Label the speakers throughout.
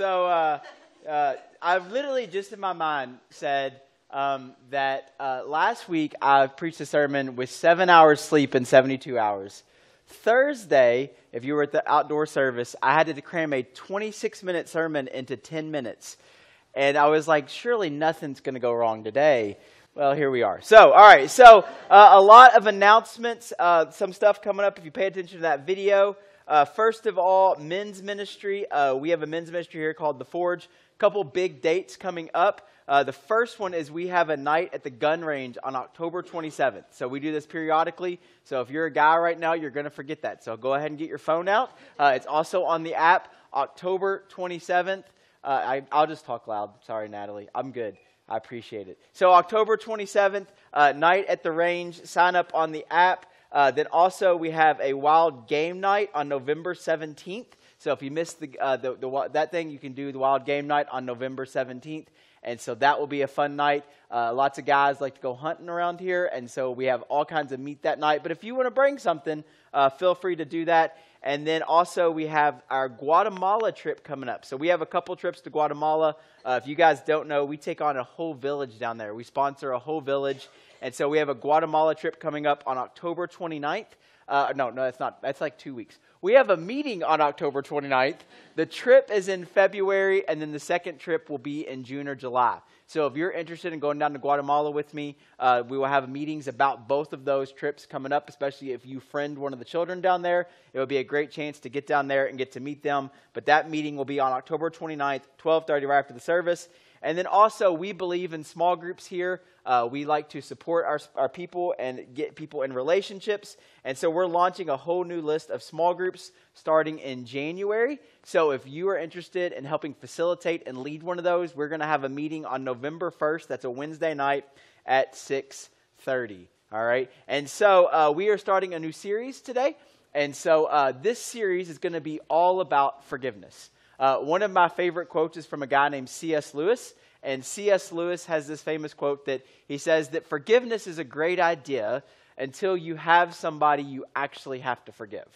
Speaker 1: So uh, uh, I've literally just in my mind said um, that uh, last week I preached a sermon with seven hours sleep in 72 hours. Thursday, if you were at the outdoor service, I had to cram a 26 minute sermon into 10 minutes. And I was like, surely nothing's going to go wrong today. Well, here we are. So, all right. So, uh, a lot of announcements, uh, some stuff coming up if you pay attention to that video. Uh, first of all, men's ministry. Uh, we have a men's ministry here called The Forge. A couple big dates coming up. Uh, the first one is we have a night at the gun range on October 27th. So we do this periodically. So if you're a guy right now, you're going to forget that. So go ahead and get your phone out. Uh, it's also on the app, October 27th. Uh, I, will just talk loud. Sorry, Natalie. I'm good. I appreciate it. So October 27th, uh, night at the range. Sign up on the app. Uh, then also we have a wild game night on November 17th. So if you missed the, uh, the, the, that thing, you can do the wild game night on November 17th. And so that will be a fun night. Uh, lots of guys like to go hunting around here, and so we have all kinds of meat that night. But if you want to bring something, uh, feel free to do that. And then also we have our Guatemala trip coming up. So we have a couple trips to Guatemala. Uh, if you guys don't know, we take on a whole village down there. We sponsor a whole village, and so we have a Guatemala trip coming up on October 29th. Uh, no, no, that's not. That's like two weeks. We have a meeting on October 29th. The trip is in February, and then the second trip will be in June or July. So if you're interested in going down to Guatemala with me, uh, we will have meetings about both of those trips coming up, especially if you friend one of the children down there. It would be a great chance to get down there and get to meet them. But that meeting will be on October 29th, 1230 right after the service. And then also, we believe in small groups here. Uh, we like to support our, our people and get people in relationships. And so we're launching a whole new list of small groups starting in January. So if you are interested in helping facilitate and lead one of those, we're going to have a meeting on November 1st. That's a Wednesday night at 6:30. All right. And so uh, we are starting a new series today. And so uh, this series is going to be all about forgiveness. Uh, one of my favorite quotes is from a guy named C.S. Lewis. And C.S. Lewis has this famous quote that he says that forgiveness is a great idea until you have somebody you actually have to forgive.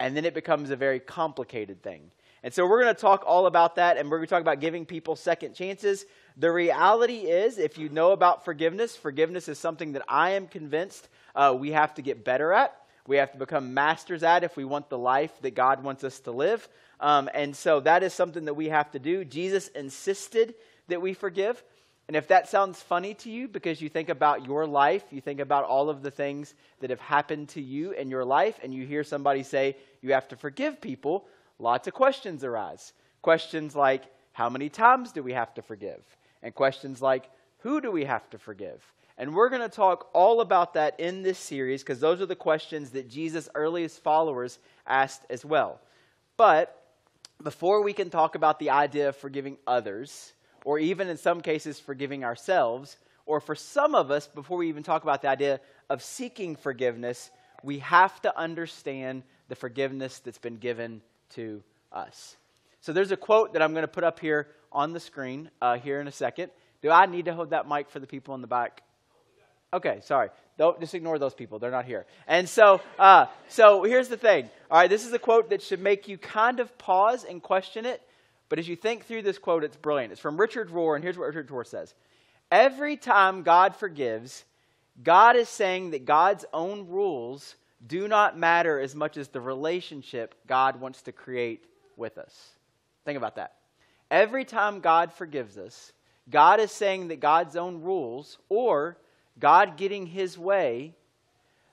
Speaker 1: And then it becomes a very complicated thing. And so we're going to talk all about that, and we're going to talk about giving people second chances. The reality is, if you know about forgiveness, forgiveness is something that I am convinced uh, we have to get better at. We have to become masters at if we want the life that God wants us to live. Um, and so that is something that we have to do. Jesus insisted that we forgive. And if that sounds funny to you because you think about your life, you think about all of the things that have happened to you in your life, and you hear somebody say you have to forgive people, lots of questions arise. Questions like, how many times do we have to forgive? And questions like, who do we have to forgive? And we're going to talk all about that in this series because those are the questions that Jesus' earliest followers asked as well. But before we can talk about the idea of forgiving others, or even in some cases forgiving ourselves, or for some of us, before we even talk about the idea of seeking forgiveness, we have to understand the forgiveness that's been given to us. So there's a quote that I'm going to put up here on the screen uh, here in a second. Do I need to hold that mic for the people in the back? Okay, sorry. Don't just ignore those people. They're not here. And so, uh, so here's the thing. All right, this is a quote that should make you kind of pause and question it. But as you think through this quote, it's brilliant. It's from Richard Rohr, and here's what Richard Rohr says: Every time God forgives, God is saying that God's own rules do not matter as much as the relationship God wants to create with us. Think about that. Every time God forgives us, God is saying that God's own rules or God getting his way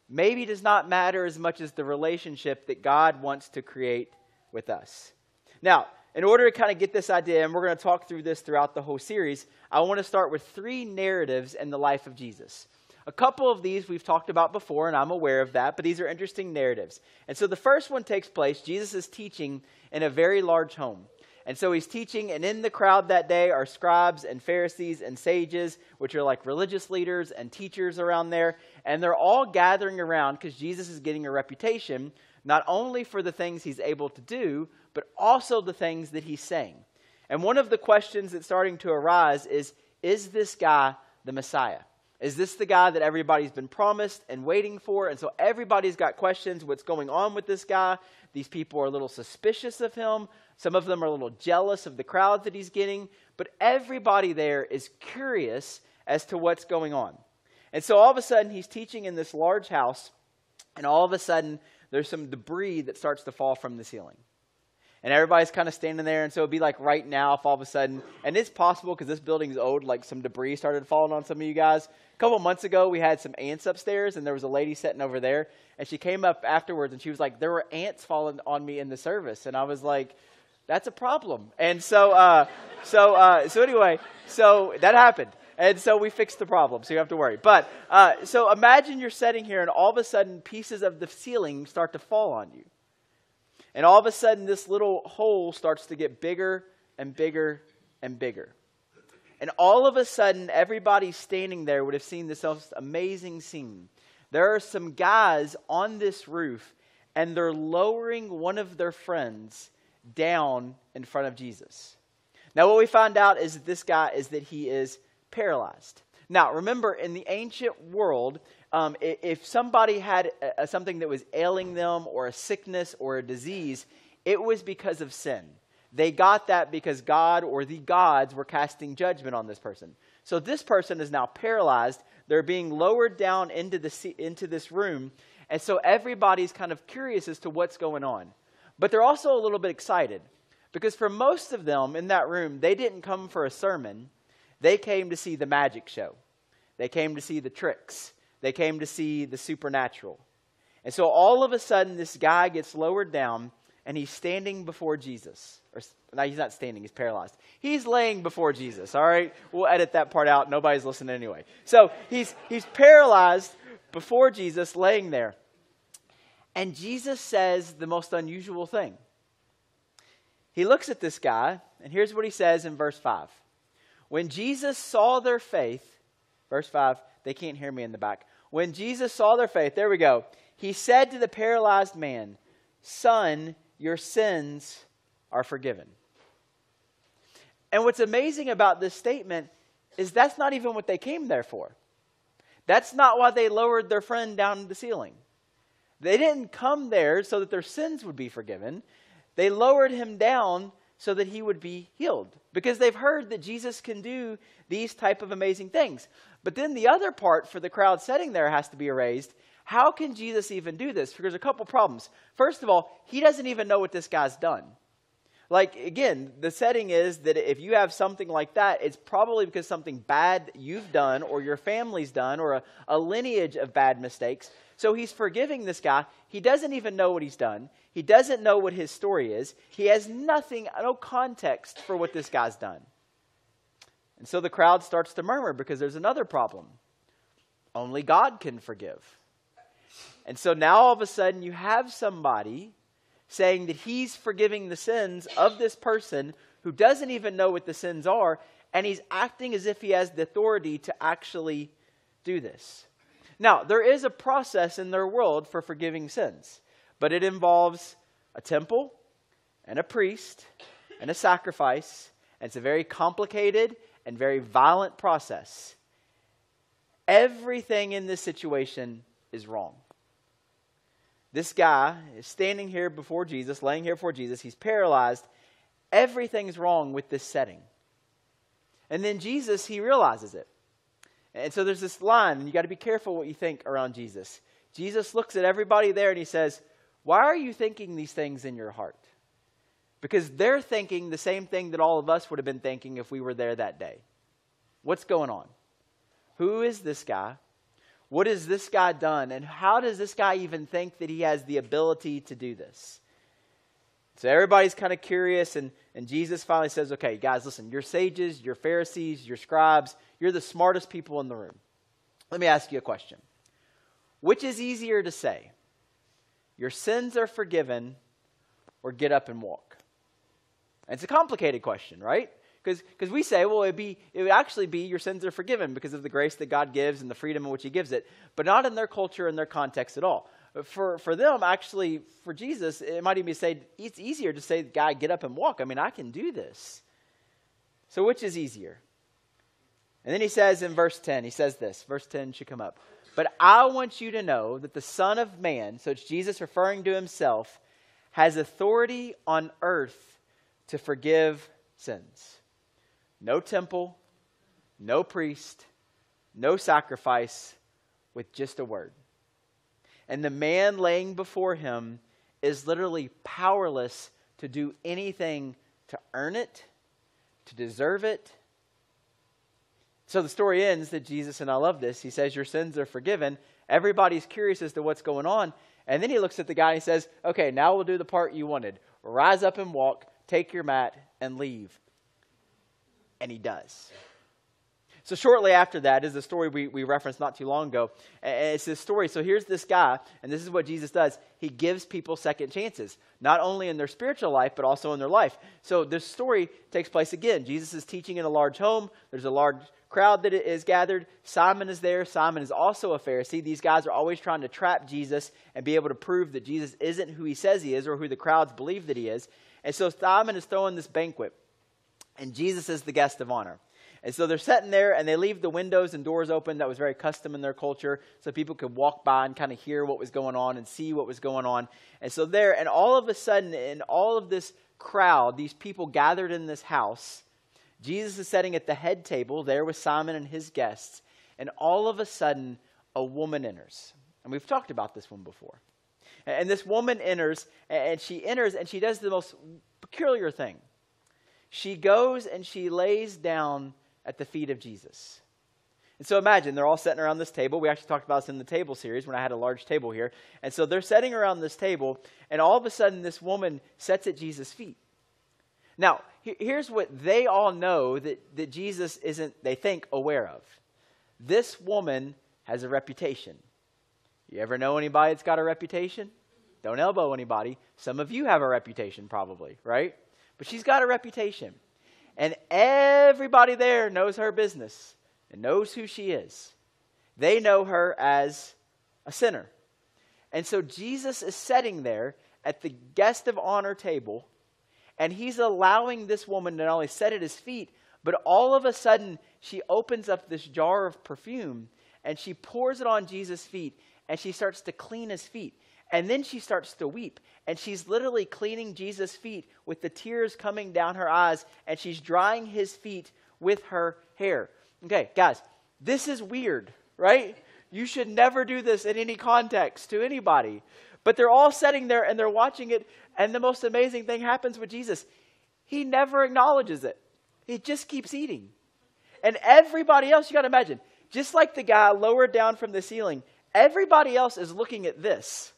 Speaker 1: maybe does not matter as much as the relationship that God wants to create with us. Now, in order to kind of get this idea, and we're going to talk through this throughout the whole series, I want to start with three narratives in the life of Jesus. A couple of these we've talked about before, and I'm aware of that, but these are interesting narratives. And so the first one takes place, Jesus is teaching in a very large home. And so he's teaching, and in the crowd that day are scribes and Pharisees and sages, which are like religious leaders and teachers around there. And they're all gathering around because Jesus is getting a reputation, not only for the things he's able to do, but also the things that he's saying. And one of the questions that's starting to arise is Is this guy the Messiah? Is this the guy that everybody's been promised and waiting for? And so everybody's got questions what's going on with this guy? These people are a little suspicious of him. Some of them are a little jealous of the crowd that he's getting. But everybody there is curious as to what's going on. And so all of a sudden, he's teaching in this large house, and all of a sudden, there's some debris that starts to fall from the ceiling and everybody's kind of standing there. And so it'd be like right now if all of a sudden, and it's possible because this building's old, like some debris started falling on some of you guys. A couple months ago, we had some ants upstairs, and there was a lady sitting over there, and she came up afterwards and she was like, "There were ants falling on me in the service," and I was like. That's a problem, and so, uh, so, uh, so anyway, so that happened, and so we fixed the problem, so you have to worry. But uh, so imagine you're sitting here, and all of a sudden, pieces of the ceiling start to fall on you. And all of a sudden, this little hole starts to get bigger and bigger and bigger. And all of a sudden, everybody standing there would have seen this most amazing scene. There are some guys on this roof, and they're lowering one of their friends down in front of Jesus. Now, what we find out is that this guy is that he is paralyzed. Now, remember, in the ancient world, um, if somebody had a, something that was ailing them or a sickness or a disease, it was because of sin. They got that because God or the gods were casting judgment on this person. So this person is now paralyzed. They're being lowered down into, the, into this room. And so everybody's kind of curious as to what's going on. But they're also a little bit excited because for most of them in that room, they didn't come for a sermon, they came to see the magic show, they came to see the tricks. They came to see the supernatural. And so all of a sudden, this guy gets lowered down and he's standing before Jesus. Or, no, he's not standing, he's paralyzed. He's laying before Jesus, all right? We'll edit that part out. Nobody's listening anyway. So he's, he's paralyzed before Jesus, laying there. And Jesus says the most unusual thing. He looks at this guy, and here's what he says in verse 5. When Jesus saw their faith, verse 5, they can't hear me in the back. When Jesus saw their faith, there we go, he said to the paralyzed man, Son, your sins are forgiven. And what's amazing about this statement is that's not even what they came there for. That's not why they lowered their friend down the ceiling. They didn't come there so that their sins would be forgiven. They lowered him down so that he would be healed because they've heard that Jesus can do these type of amazing things. But then the other part for the crowd sitting there has to be erased. How can Jesus even do this? Because there's a couple problems. First of all, he doesn't even know what this guy's done. Like, again, the setting is that if you have something like that, it's probably because something bad you've done or your family's done or a, a lineage of bad mistakes. So he's forgiving this guy. He doesn't even know what he's done. He doesn't know what his story is. He has nothing, no context for what this guy's done. And so the crowd starts to murmur because there's another problem. Only God can forgive. And so now all of a sudden you have somebody saying that he's forgiving the sins of this person who doesn't even know what the sins are, and he's acting as if he has the authority to actually do this. Now, there is a process in their world for forgiving sins, but it involves a temple and a priest and a sacrifice, and it's a very complicated and very violent process. Everything in this situation is wrong. This guy is standing here before Jesus, laying here before Jesus. He's paralyzed. Everything's wrong with this setting. And then Jesus, he realizes it. And so there's this line, and you got to be careful what you think around Jesus. Jesus looks at everybody there and he says, Why are you thinking these things in your heart? Because they're thinking the same thing that all of us would have been thinking if we were there that day. What's going on? Who is this guy? What has this guy done? And how does this guy even think that he has the ability to do this? So everybody's kind of curious, and, and Jesus finally says, Okay, guys, listen, you're sages, you're Pharisees, you're scribes, you're the smartest people in the room. Let me ask you a question. Which is easier to say? Your sins are forgiven, or get up and walk? it's a complicated question, right? Because we say, well, it'd be, it would actually be your sins are forgiven because of the grace that God gives and the freedom in which He gives it, but not in their culture and their context at all. For, for them, actually, for Jesus, it might even be said, it's easier to say, guy, get up and walk. I mean, I can do this. So, which is easier? And then he says in verse 10, he says this, verse 10 should come up. But I want you to know that the Son of Man, so it's Jesus referring to himself, has authority on earth to forgive sins. No temple, no priest, no sacrifice, with just a word. And the man laying before him is literally powerless to do anything to earn it, to deserve it. So the story ends that Jesus, and I love this, he says, Your sins are forgiven. Everybody's curious as to what's going on. And then he looks at the guy and he says, Okay, now we'll do the part you wanted. Rise up and walk, take your mat, and leave. And he does. So, shortly after that is the story we, we referenced not too long ago. It's this story. So, here's this guy, and this is what Jesus does. He gives people second chances, not only in their spiritual life, but also in their life. So, this story takes place again. Jesus is teaching in a large home, there's a large crowd that is gathered. Simon is there. Simon is also a Pharisee. These guys are always trying to trap Jesus and be able to prove that Jesus isn't who he says he is or who the crowds believe that he is. And so, Simon is throwing this banquet, and Jesus is the guest of honor. And so they're sitting there and they leave the windows and doors open. That was very custom in their culture. So people could walk by and kind of hear what was going on and see what was going on. And so there, and all of a sudden, in all of this crowd, these people gathered in this house, Jesus is sitting at the head table there with Simon and his guests. And all of a sudden, a woman enters. And we've talked about this one before. And this woman enters, and she enters, and she does the most peculiar thing. She goes and she lays down at the feet of Jesus. And so imagine they're all sitting around this table. We actually talked about this in the table series when I had a large table here. And so they're sitting around this table, and all of a sudden, this woman sits at Jesus' feet. Now, here's what they all know that, that Jesus isn't, they think, aware of. This woman has a reputation. You ever know anybody that's got a reputation? Don't elbow anybody. Some of you have a reputation, probably, right? But she's got a reputation. And everybody there knows her business and knows who she is. They know her as a sinner. And so Jesus is sitting there at the guest of honor table, and he's allowing this woman to not only sit at his feet, but all of a sudden she opens up this jar of perfume and she pours it on Jesus' feet and she starts to clean his feet. And then she starts to weep. And she's literally cleaning Jesus' feet with the tears coming down her eyes. And she's drying his feet with her hair. Okay, guys, this is weird, right? You should never do this in any context to anybody. But they're all sitting there and they're watching it. And the most amazing thing happens with Jesus he never acknowledges it, he just keeps eating. And everybody else, you got to imagine, just like the guy lowered down from the ceiling, everybody else is looking at this.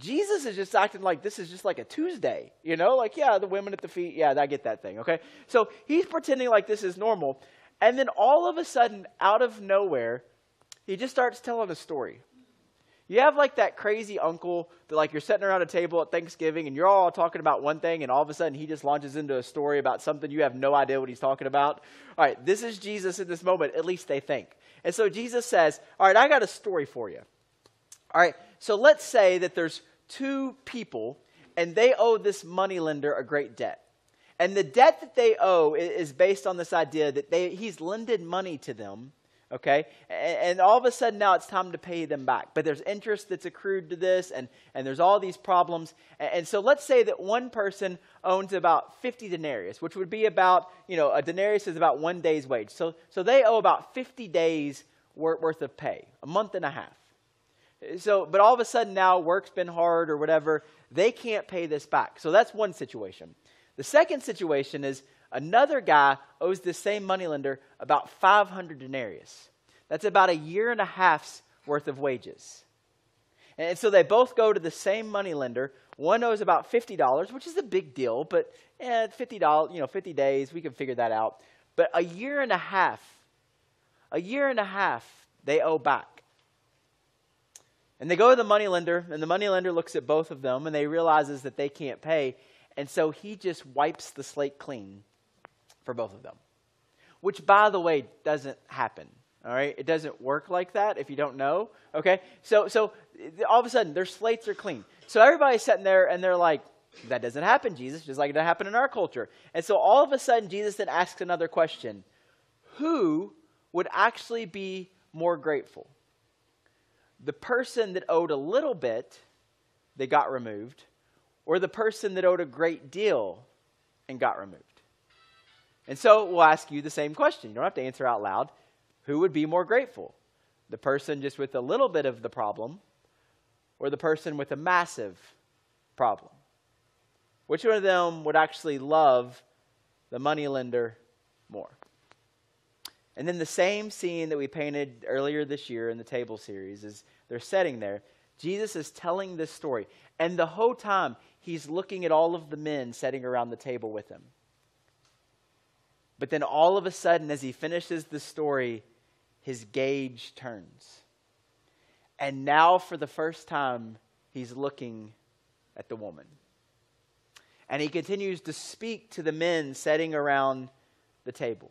Speaker 1: Jesus is just acting like this is just like a Tuesday, you know? Like, yeah, the women at the feet, yeah, I get that thing, okay? So he's pretending like this is normal. And then all of a sudden, out of nowhere, he just starts telling a story. You have like that crazy uncle that, like, you're sitting around a table at Thanksgiving and you're all talking about one thing, and all of a sudden he just launches into a story about something you have no idea what he's talking about. All right, this is Jesus in this moment, at least they think. And so Jesus says, All right, I got a story for you. All right, so let's say that there's two people and they owe this moneylender a great debt. And the debt that they owe is based on this idea that they, he's lended money to them, okay? And, and, all of a sudden now it's time to pay them back. But there's interest that's accrued to this, and, and there's all these problems. And, and so let's say that one person owns about 50 denarius, which would be about, you know, a denarius is about one day's wage. So, so they owe about 50 days worth of pay, a month and a half. So, but all of a sudden now work's been hard or whatever, they can't pay this back. So that's one situation. The second situation is another guy owes the same moneylender about 500 denarius. That's about a year and a half's worth of wages. And so they both go to the same moneylender. One owes about $50, which is a big deal, but eh, $50, you know, 50 days, we can figure that out. But a year and a half, a year and a half they owe back. And they go to the moneylender, and the moneylender looks at both of them, and they realizes that they can't pay, and so he just wipes the slate clean for both of them. Which, by the way, doesn't happen. All right, it doesn't work like that if you don't know. Okay, so so all of a sudden their slates are clean. So everybody's sitting there and they're like, "That doesn't happen, Jesus." Just like it doesn't happen in our culture. And so all of a sudden Jesus then asks another question: Who would actually be more grateful? The person that owed a little bit they got removed, or the person that owed a great deal and got removed? And so we'll ask you the same question. You don't have to answer out loud. Who would be more grateful? The person just with a little bit of the problem, or the person with a massive problem? Which one of them would actually love the moneylender more? And then the same scene that we painted earlier this year in the table series is they're sitting there. Jesus is telling this story. And the whole time, he's looking at all of the men sitting around the table with him. But then all of a sudden, as he finishes the story, his gauge turns. And now, for the first time, he's looking at the woman. And he continues to speak to the men sitting around the table.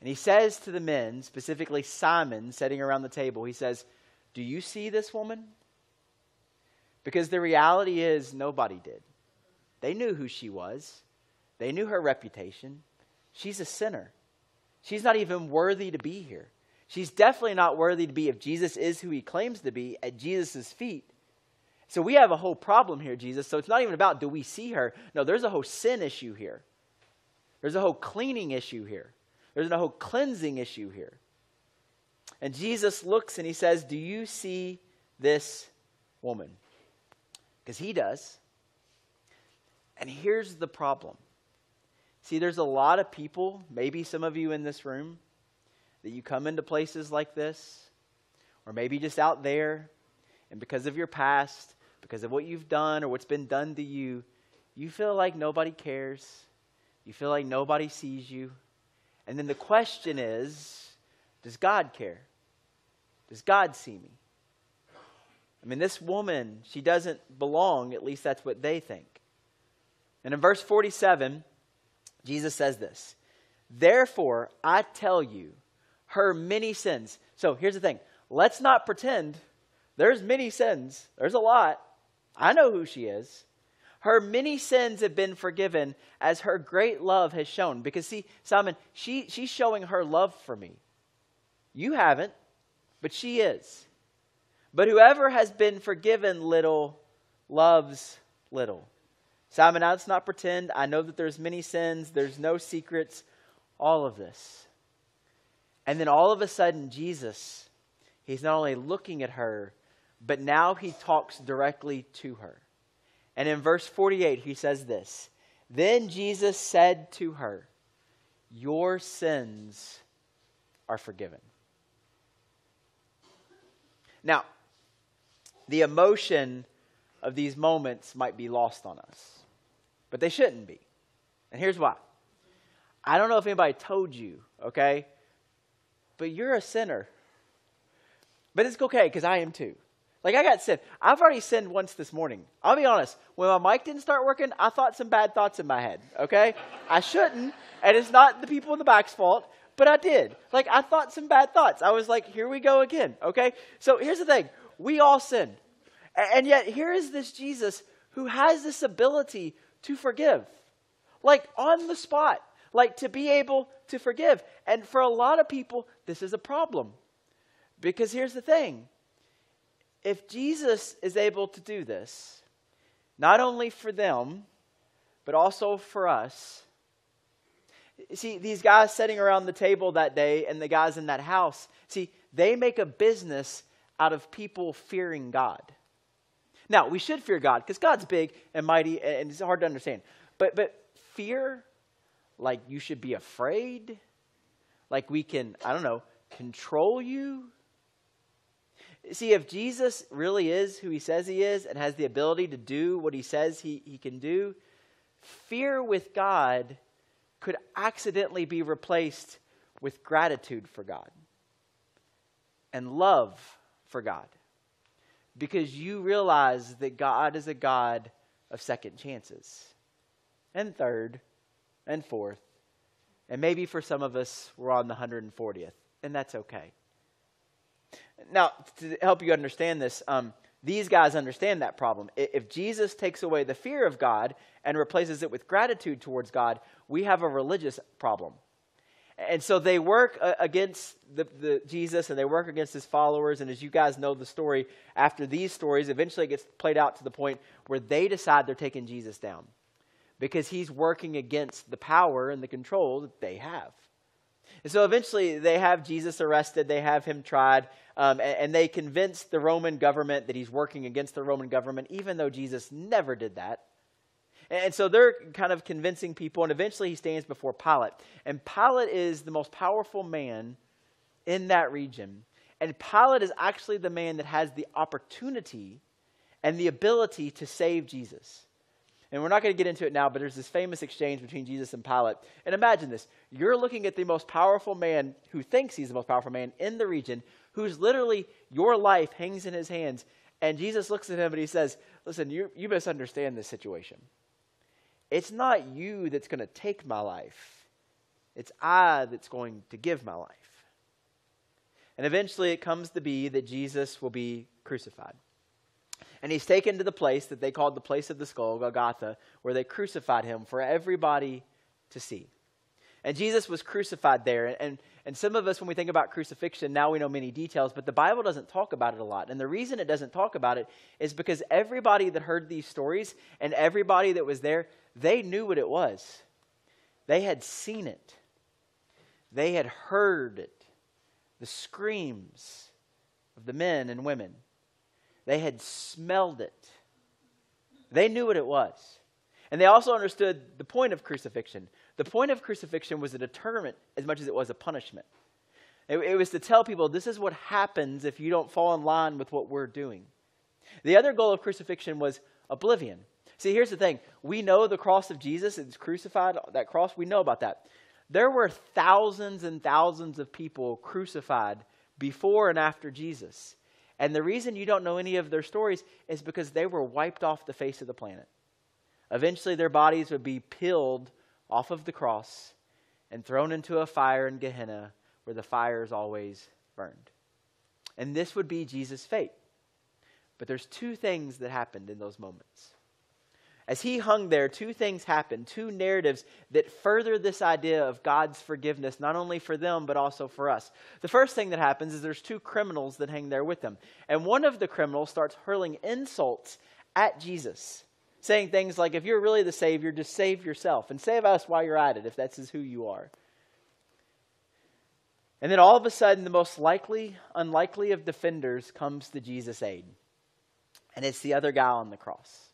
Speaker 1: And he says to the men, specifically Simon sitting around the table, he says, Do you see this woman? Because the reality is, nobody did. They knew who she was, they knew her reputation. She's a sinner. She's not even worthy to be here. She's definitely not worthy to be, if Jesus is who he claims to be, at Jesus' feet. So we have a whole problem here, Jesus. So it's not even about do we see her? No, there's a whole sin issue here. There's a whole cleaning issue here. There's a whole cleansing issue here. And Jesus looks and he says, Do you see this woman? Because he does. And here's the problem. See, there's a lot of people, maybe some of you in this room, that you come into places like this, or maybe just out there, and because of your past, because of what you've done or what's been done to you, you feel like nobody cares. You feel like nobody sees you. And then the question is Does God care? Does God see me? I mean, this woman, she doesn't belong, at least that's what they think. And in verse 47, Jesus says this Therefore, I tell you, her many sins. So here's the thing let's not pretend there's many sins, there's a lot. I know who she is. Her many sins have been forgiven as her great love has shown. Because, see, Simon, she, she's showing her love for me. You haven't, but she is. But whoever has been forgiven little loves little. Simon, let's not pretend. I know that there's many sins, there's no secrets, all of this. And then all of a sudden, Jesus, he's not only looking at her, but now he talks directly to her. And in verse 48, he says this Then Jesus said to her, Your sins are forgiven. Now, the emotion of these moments might be lost on us, but they shouldn't be. And here's why. I don't know if anybody told you, okay? but you're a sinner. But it's okay because I am too. Like I got sinned. I've already sinned once this morning. I'll be honest. When my mic didn't start working, I thought some bad thoughts in my head. Okay, I shouldn't, and it's not the people in the back's fault. But I did. Like I thought some bad thoughts. I was like, here we go again. Okay. So here's the thing: we all sin, and yet here is this Jesus who has this ability to forgive, like on the spot like to be able to forgive. And for a lot of people, this is a problem. Because here's the thing if Jesus is able to do this, not only for them, but also for us. See, these guys sitting around the table that day and the guys in that house, see, they make a business out of people fearing God. Now, we should fear God because God's big and mighty and it's hard to understand. But, but fear like you should be afraid, like we can, I don't know, control you. See, if Jesus really is who he says he is and has the ability to do what he says he, he can do, fear with God could accidentally be replaced with gratitude for God and love for God because you realize that God is a God of second chances. And third, and fourth. And maybe for some of us, we're on the 140th, and that's okay. Now, to help you understand this, um, these guys understand that problem. If Jesus takes away the fear of God and replaces it with gratitude towards God, we have a religious problem. And so they work uh, against the, the Jesus and they work against his followers. And as you guys know the story, after these stories, eventually it gets played out to the point where they decide they're taking Jesus down because he's working against the power and the control that they have. And so eventually they have Jesus arrested, they have him tried, um, and, and they convince the Roman government that he's working against the Roman government, even though Jesus never did that. And so they're kind of convincing people, and eventually he stands before Pilate. And Pilate is the most powerful man in that region. And Pilate is actually the man that has the opportunity and the ability to save Jesus. And we're not going to get into it now, but there's this famous exchange between Jesus and Pilate. And imagine this you're looking at the most powerful man who thinks he's the most powerful man in the region, who's literally your life hangs in his hands. And Jesus looks at him and he says, Listen, you, you misunderstand this situation. It's not you that's going to take my life, it's I that's going to give my life. And eventually it comes to be that Jesus will be crucified. And he's taken to the place that they called the place of the skull, Golgotha, where they crucified him for everybody to see. And Jesus was crucified there. And, and some of us, when we think about crucifixion, now we know many details, but the Bible doesn't talk about it a lot. And the reason it doesn't talk about it is because everybody that heard these stories and everybody that was there, they knew what it was. They had seen it, they had heard it the screams of the men and women. They had smelled it. They knew what it was. And they also understood the point of crucifixion. The point of crucifixion was a deterrent as much as it was a punishment. It, it, was to tell people this is what happens if you don't fall in line with what we're doing. The other goal of crucifixion was oblivion. See, here's the thing we know the cross of Jesus, it's crucified, that cross, we know about that. There were thousands and thousands of people crucified before and after Jesus. And the reason you don't know any of their stories is because they were wiped off the face of the planet. Eventually, their bodies would be peeled off of the cross and thrown into a fire in Gehenna where the fire is always burned. And this would be Jesus' fate. But there's two things that happened in those moments. As he hung there, two things happened, two narratives that further this idea of God's forgiveness, not only for them, but also for us. The first thing that happens is there's two criminals that hang there with them. And one of the criminals starts hurling insults at Jesus, saying things like, if you're really the Savior, just save yourself and save us while you're at it, if that's who you are. And then all of a sudden, the most likely, unlikely of defenders comes to Jesus' aid. And it's the other guy on the cross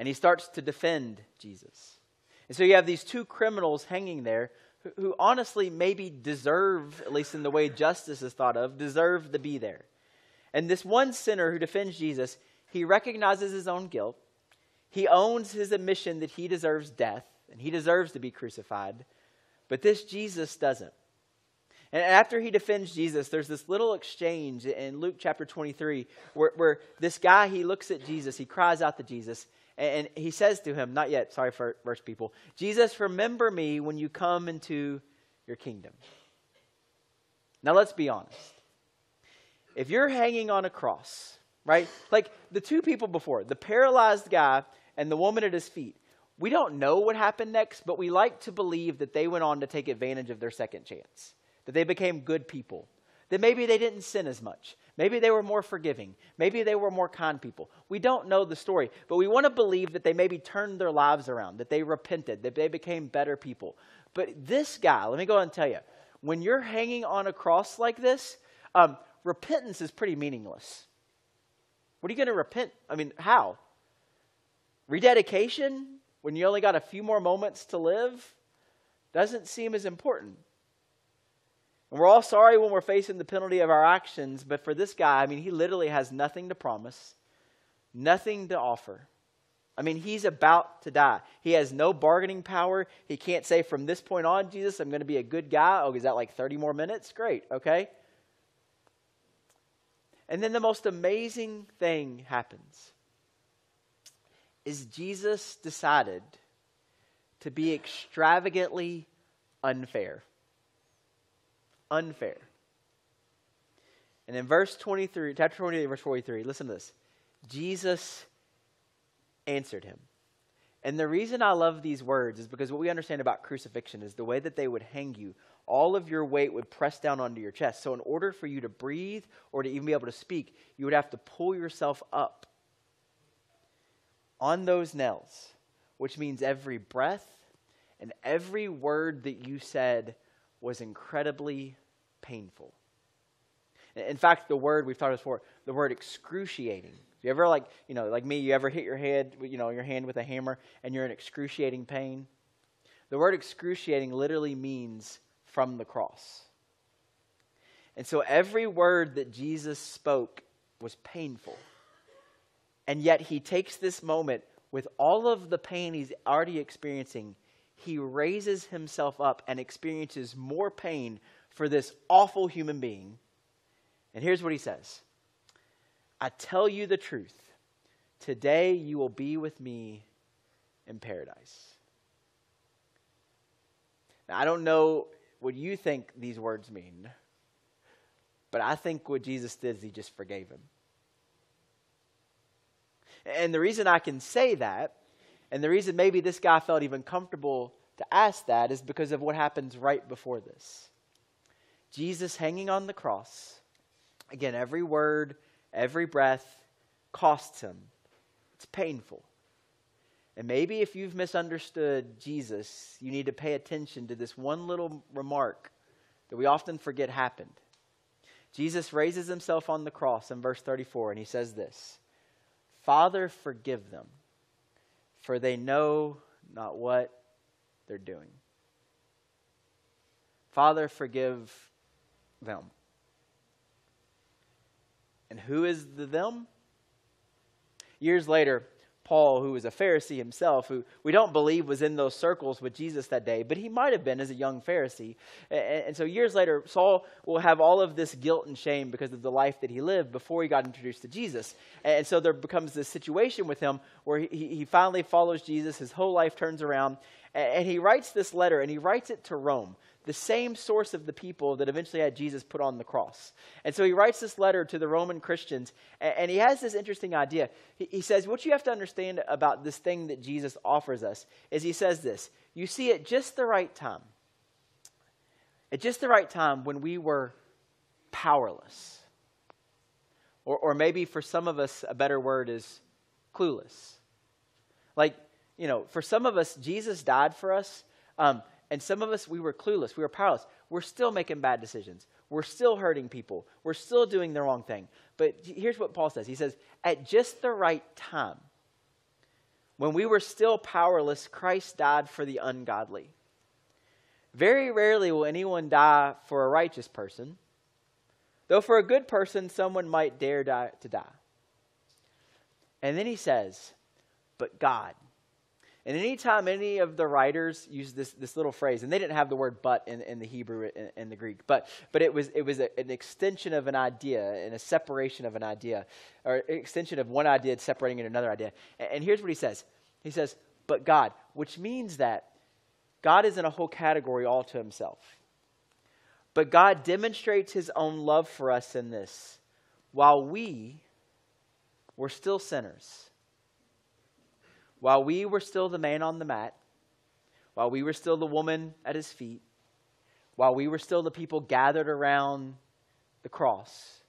Speaker 1: and he starts to defend Jesus. And so you have these two criminals hanging there who, who, honestly maybe deserve, at least in the way justice is thought of, deserve to be there. And this one sinner who defends Jesus, he recognizes his own guilt. He owns his admission that he deserves death and he deserves to be crucified. But this Jesus doesn't. And after he defends Jesus, there's this little exchange in Luke chapter 23 where, where this guy, he looks at Jesus, he cries out to Jesus, and he says to him, not yet, sorry for verse people, Jesus, remember me when you come into your kingdom. Now let's be honest. If you're hanging on a cross, right? Like the two people before, the paralyzed guy and the woman at his feet, we don't know what happened next, but we like to believe that they went on to take advantage of their second chance, that they became good people, that maybe they didn't sin as much. Maybe they were more forgiving. Maybe they were more kind people. We don't know the story, but we want to believe that they maybe turned their lives around, that they repented, that they became better people. But this guy, let me go and tell you, when you're hanging on a cross like this, um, repentance is pretty meaningless. What are you going to repent? I mean, how? Rededication when you only got a few more moments to live doesn't seem as important. And we're all sorry when we're facing the penalty of our actions, but for this guy, I mean, he literally has nothing to promise, nothing to offer. I mean, he's about to die. He has no bargaining power. He can't say, from this point on, Jesus, I'm going to be a good guy. Oh, is that like 30 more minutes? Great, okay. And then the most amazing thing happens is Jesus decided to be extravagantly unfair unfair. And in verse 23, chapter 28, verse 43, listen to this. Jesus answered him. And the reason I love these words is because what we understand about crucifixion is the way that they would hang you all of your weight would press down onto your chest. So, in order for you to breathe or to even be able to speak, you would have to pull yourself up on those nails, which means every breath and every word that you said was incredibly painful. In fact, the word we've talked about before, the word excruciating. You ever like, you know, like me, you ever hit your head, you know, your hand with a hammer and you're in excruciating pain? The word excruciating literally means from the cross. And so every word that Jesus spoke was painful. And yet he takes this moment with all of the pain he's already experiencing, he raises himself up and experiences more pain for this awful human being. And here's what he says I tell you the truth. Today you will be with me in paradise. Now, I don't know what you think these words mean, but I think what Jesus did is he just forgave him. And the reason I can say that, and the reason maybe this guy felt even comfortable to ask that, is because of what happens right before this. Jesus hanging on the cross, again, every word, every breath costs him. It's painful. And maybe if you've misunderstood Jesus, you need to pay attention to this one little remark that we often forget happened. Jesus raises himself on the cross in verse 34, and he says this Father, forgive them, for they know not what they're doing. Father, forgive them. And who is the them? Years later, Paul, who was a Pharisee himself, who we don't believe was in those circles with Jesus that day, but he might have been as a young Pharisee. And, so years later, Saul will have all of this guilt and shame because of the life that he lived before he got introduced to Jesus. And so there becomes this situation with him where he, he finally follows Jesus, his whole life turns around, and he writes this letter, and he writes it to Rome the same source of the people that eventually had Jesus put on the cross. And so he writes this letter to the Roman Christians, and, he has this interesting idea. He, says, What you have to understand about this thing that Jesus offers us is he says this you see, at just the right time, at just the right time when we were powerless, or, or maybe for some of us, a better word is clueless. Like, you know, for some of us, Jesus died for us. Um, and some of us, we were clueless. We were powerless. We're still making bad decisions. We're still hurting people. We're still doing the wrong thing. But here's what Paul says He says, At just the right time, when we were still powerless, Christ died for the ungodly. Very rarely will anyone die for a righteous person, though for a good person, someone might dare die, to die. And then he says, But God and anytime any of the writers use this, this little phrase, and they didn't have the word but in, in the Hebrew and, in the Greek, but, but it was, it was a, an extension of an idea and a separation of an idea, or an extension of one idea separating into another idea. And, and here's what he says He says, but God, which means that God is in a whole category all to himself. But God demonstrates his own love for us in this while we were still sinners while we were still the man on the mat, while we were still the woman at his feet, while we were still the people gathered around the cross,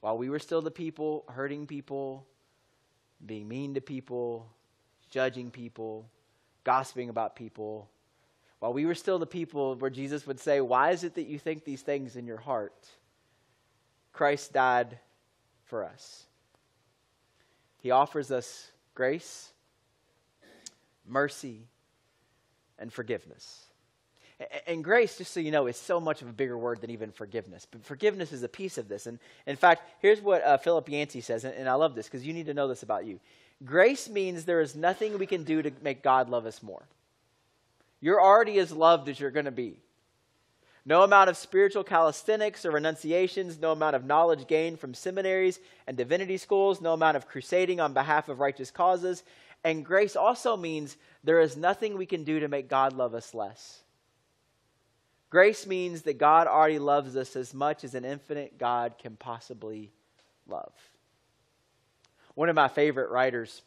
Speaker 1: while we were still the people hurting people, being mean to people, judging people, gossiping about people, while we were still the people where Jesus would say, Why is it that you think these things in your heart? Christ died for us. He offers us grace, mercy, and forgiveness. And grace, just so you know, is so much of a bigger word than even forgiveness. But forgiveness is a piece of this. And in fact, here's what uh, Philip Yancey says, and I love this because you need to know this about you. Grace means there is nothing we can do to make God love us more. You're already as loved as you're going to be. No amount of spiritual calisthenics or renunciations, no amount of knowledge gained from seminaries and divinity schools, no amount of crusading on behalf of righteous causes. And grace also means there is nothing we can do to make God love us less. Grace means that God already loves us as much as an infinite God can possibly love. One of my favorite writers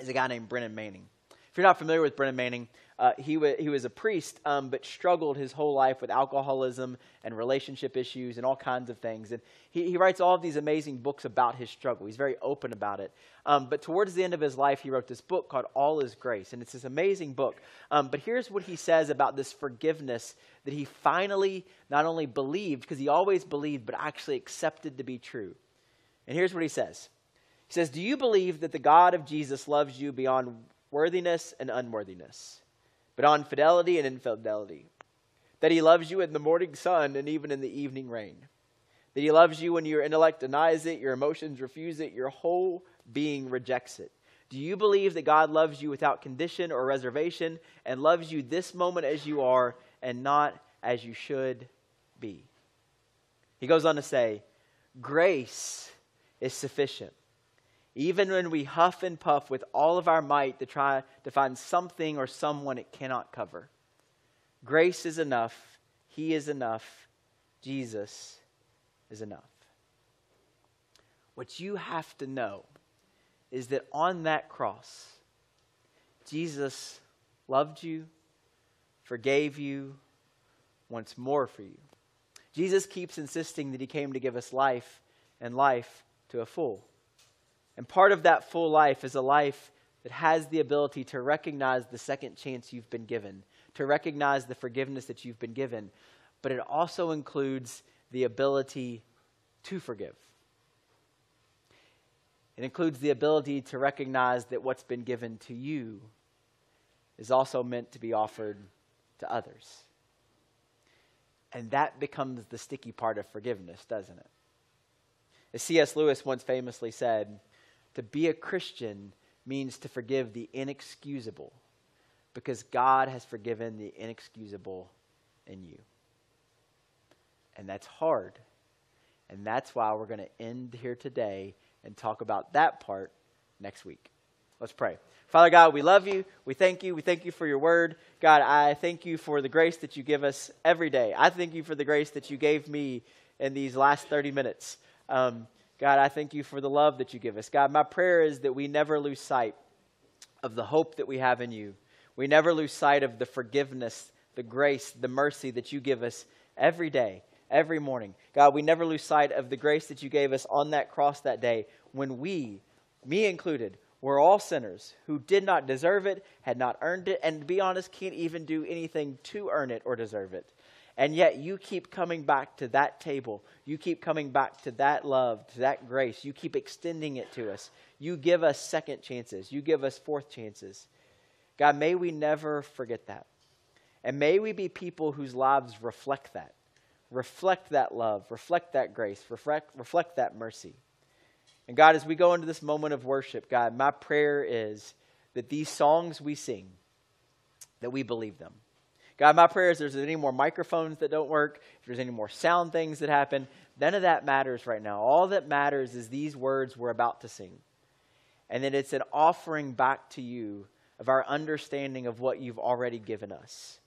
Speaker 1: is a guy named Brennan Manning. If you're not familiar with Brennan Manning, uh, he, he was a priest, um, but struggled his whole life with alcoholism and relationship issues and all kinds of things. And he, he writes all of these amazing books about his struggle. He's very open about it. Um, but towards the end of his life, he wrote this book called All Is Grace. And it's this amazing book. Um, but here's what he says about this forgiveness that he finally not only believed, because he always believed, but actually accepted to be true. And here's what he says He says, Do you believe that the God of Jesus loves you beyond worthiness and unworthiness, but on fidelity and infidelity? That he loves you in the morning sun and even in the evening rain? That he loves you when your intellect denies it, your emotions refuse it, your whole being rejects it? Do you believe that God loves you without condition or reservation and loves you this moment as you are and not as you should be? He goes on to say, Grace is sufficient. Even when we huff and puff with all of our might to try to find something or someone it cannot cover, grace is enough. He is enough. Jesus is enough. What you have to know is that on that cross, Jesus loved you, forgave you, wants more for you. Jesus keeps insisting that he came to give us life and life to a full. And part of that full life is a life that has the ability to recognize the second chance you've been given, to recognize the forgiveness that you've been given. But it also includes the ability to forgive. It includes the ability to recognize that what's been given to you is also meant to be offered to others. And that becomes the sticky part of forgiveness, doesn't it? As C.S. Lewis once famously said, to be a Christian means to forgive the inexcusable because God has forgiven the inexcusable in you. And that's hard. And that's why we're going to end here today and talk about that part next week. Let's pray. Father God, we love you. We thank you. We thank you for your word. God, I thank you for the grace that you give us every day. I thank you for the grace that you gave me in these last 30 minutes. Um, God, I thank you for the love that you give us. God, my prayer is that we never lose sight of the hope that we have in you. We never lose sight of the forgiveness, the grace, the mercy that you give us every day, every morning. God, we never lose sight of the grace that you gave us on that cross that day when we, me included, were all sinners who did not deserve it, had not earned it, and to be honest, can't even do anything to earn it or deserve it. And yet you keep coming back to that table. You keep coming back to that love, to that grace. You keep extending it to us. You give us second chances. You give us fourth chances. God, may we never forget that. And may we be people whose lives reflect that. Reflect that love, reflect that grace, reflect, reflect that mercy. And God, as we go into this moment of worship, God, my prayer is that these songs we sing, that we believe them God, my prayer is there's any more microphones that don't work, if there's any more sound things that happen, none of that matters right now. All that matters is these words we're about to sing. And that it's an offering back to you of our understanding of what you've already given us.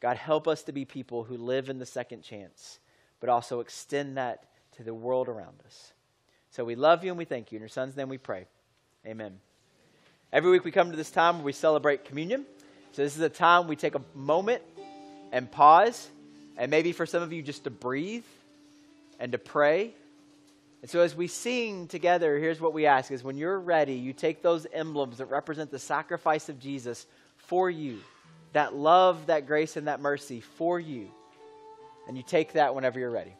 Speaker 1: God, help us to be people who live in the second chance, but also extend that to the world around us. So we love you and we thank you. In your son's name we pray. Amen. Every week we come to this time where we celebrate communion. So, this is a time we take a moment and pause, and maybe for some of you, just to breathe and to pray. And so, as we sing together, here's what we ask is when you're ready, you take those emblems that represent the sacrifice of Jesus for you, that love, that grace, and that mercy for you, and you take that whenever you're ready.